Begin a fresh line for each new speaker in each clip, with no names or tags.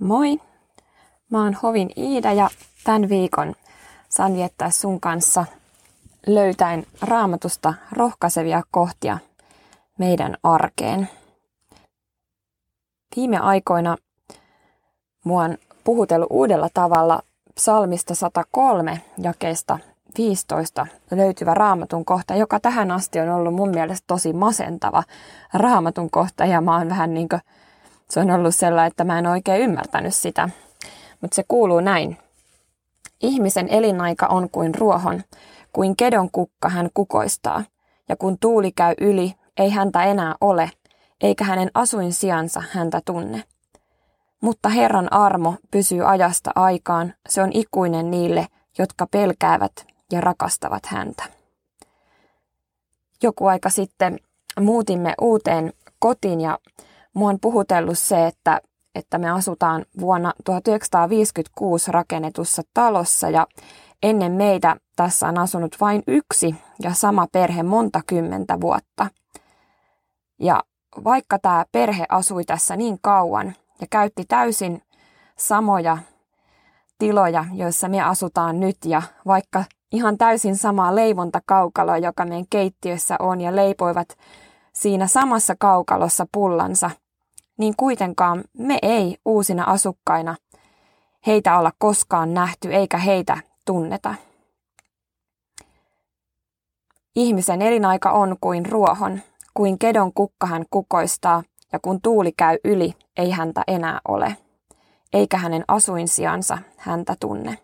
Moi! Mä oon Hovin Iida ja tämän viikon saan viettää sun kanssa löytäen raamatusta rohkaisevia kohtia meidän arkeen. Viime aikoina mua on puhutellut uudella tavalla psalmista 103 jakeesta 15 löytyvä raamatun kohta, joka tähän asti on ollut mun mielestä tosi masentava raamatun kohta ja mä oon vähän niin kuin, se on ollut sellainen, että mä en oikein ymmärtänyt sitä. Mutta se kuuluu näin. Ihmisen elinaika on kuin ruohon, kuin kedon kukka hän kukoistaa, ja kun tuuli käy yli, ei häntä enää ole, eikä hänen asuin sijansa häntä tunne. Mutta Herran armo pysyy ajasta aikaan, se on ikuinen niille, jotka pelkäävät ja rakastavat häntä. Joku aika sitten muutimme uuteen kotiin ja mua on puhutellut se, että, että me asutaan vuonna 1956 rakennetussa talossa ja ennen meitä tässä on asunut vain yksi ja sama perhe monta kymmentä vuotta. Ja vaikka tämä perhe asui tässä niin kauan ja käytti täysin samoja tiloja, joissa me asutaan nyt ja vaikka ihan täysin samaa leivontakaukalaa, joka meidän keittiössä on ja leipoivat siinä samassa kaukalossa pullansa, niin kuitenkaan me ei uusina asukkaina heitä olla koskaan nähty eikä heitä tunneta. Ihmisen elinaika on kuin ruohon, kuin kedon kukka hän kukoistaa, ja kun tuuli käy yli, ei häntä enää ole, eikä hänen asuinsiansa häntä tunne.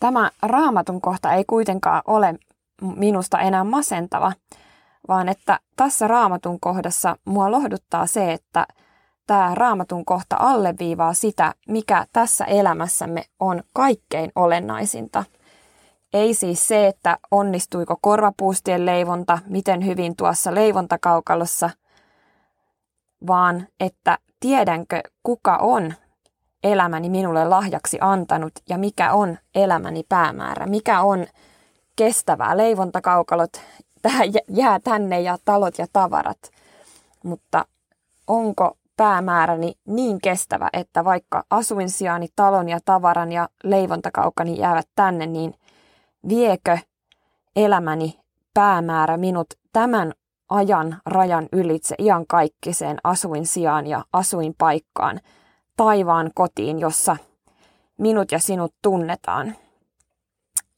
Tämä raamatun kohta ei kuitenkaan ole minusta enää masentava, vaan että tässä raamatun kohdassa mua lohduttaa se, että tämä raamatun kohta alleviivaa sitä, mikä tässä elämässämme on kaikkein olennaisinta. Ei siis se, että onnistuiko korvapuustien leivonta, miten hyvin tuossa leivontakaukallossa, vaan että tiedänkö, kuka on elämäni minulle lahjaksi antanut ja mikä on elämäni päämäärä, mikä on kestävää. Leivontakaukalot tähän jää tänne ja talot ja tavarat, mutta onko päämääräni niin kestävä, että vaikka asuinsijaani, talon ja tavaran ja leivontakaukani jäävät tänne, niin viekö elämäni päämäärä minut tämän ajan rajan ylitse iankaikkiseen asuinsijaan ja asuinpaikkaan – taivaan kotiin, jossa minut ja sinut tunnetaan.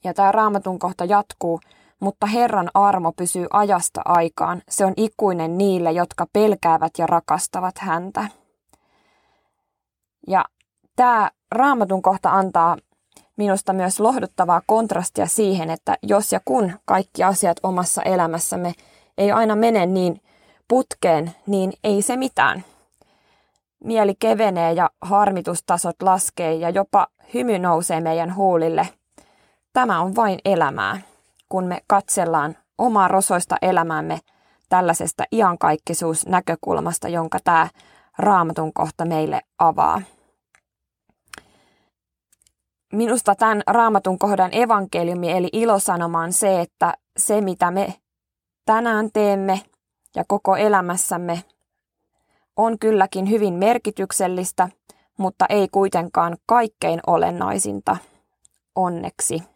Ja tämä raamatun kohta jatkuu, mutta Herran armo pysyy ajasta aikaan. Se on ikuinen niille, jotka pelkäävät ja rakastavat häntä. Ja tämä raamatun kohta antaa minusta myös lohduttavaa kontrastia siihen, että jos ja kun kaikki asiat omassa elämässämme ei aina mene niin putkeen, niin ei se mitään mieli kevenee ja harmitustasot laskee ja jopa hymy nousee meidän huulille. Tämä on vain elämää, kun me katsellaan omaa rosoista elämäämme tällaisesta iankaikkisuusnäkökulmasta, jonka tämä raamatun kohta meille avaa. Minusta tämän raamatun kohdan evankeliumi eli ilosanoma on se, että se mitä me tänään teemme ja koko elämässämme on kylläkin hyvin merkityksellistä, mutta ei kuitenkaan kaikkein olennaisinta, onneksi.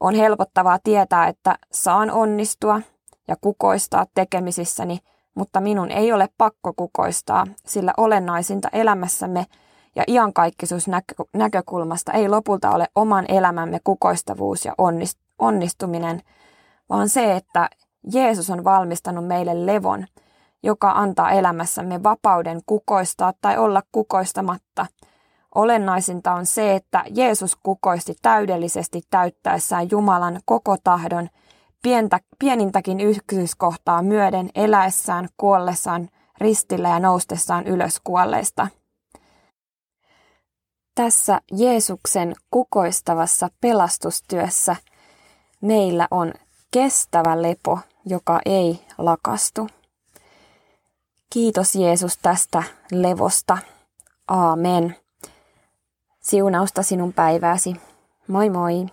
On helpottavaa tietää, että saan onnistua ja kukoistaa tekemisissäni, mutta minun ei ole pakko kukoistaa, sillä olennaisinta elämässämme ja iankaikkisuusnäkökulmasta ei lopulta ole oman elämämme kukoistavuus ja onnistuminen, vaan se, että Jeesus on valmistanut meille levon – joka antaa elämässämme vapauden kukoistaa tai olla kukoistamatta. Olennaisinta on se, että Jeesus kukoisti täydellisesti täyttäessään Jumalan koko tahdon, pientä, pienintäkin yksityiskohtaa myöden eläessään, kuollessaan, ristillä ja noustessaan ylös kuolleista. Tässä Jeesuksen kukoistavassa pelastustyössä meillä on kestävä lepo, joka ei lakastu. Kiitos Jeesus tästä levosta. Aamen. Siunausta sinun päivääsi. Moi moi.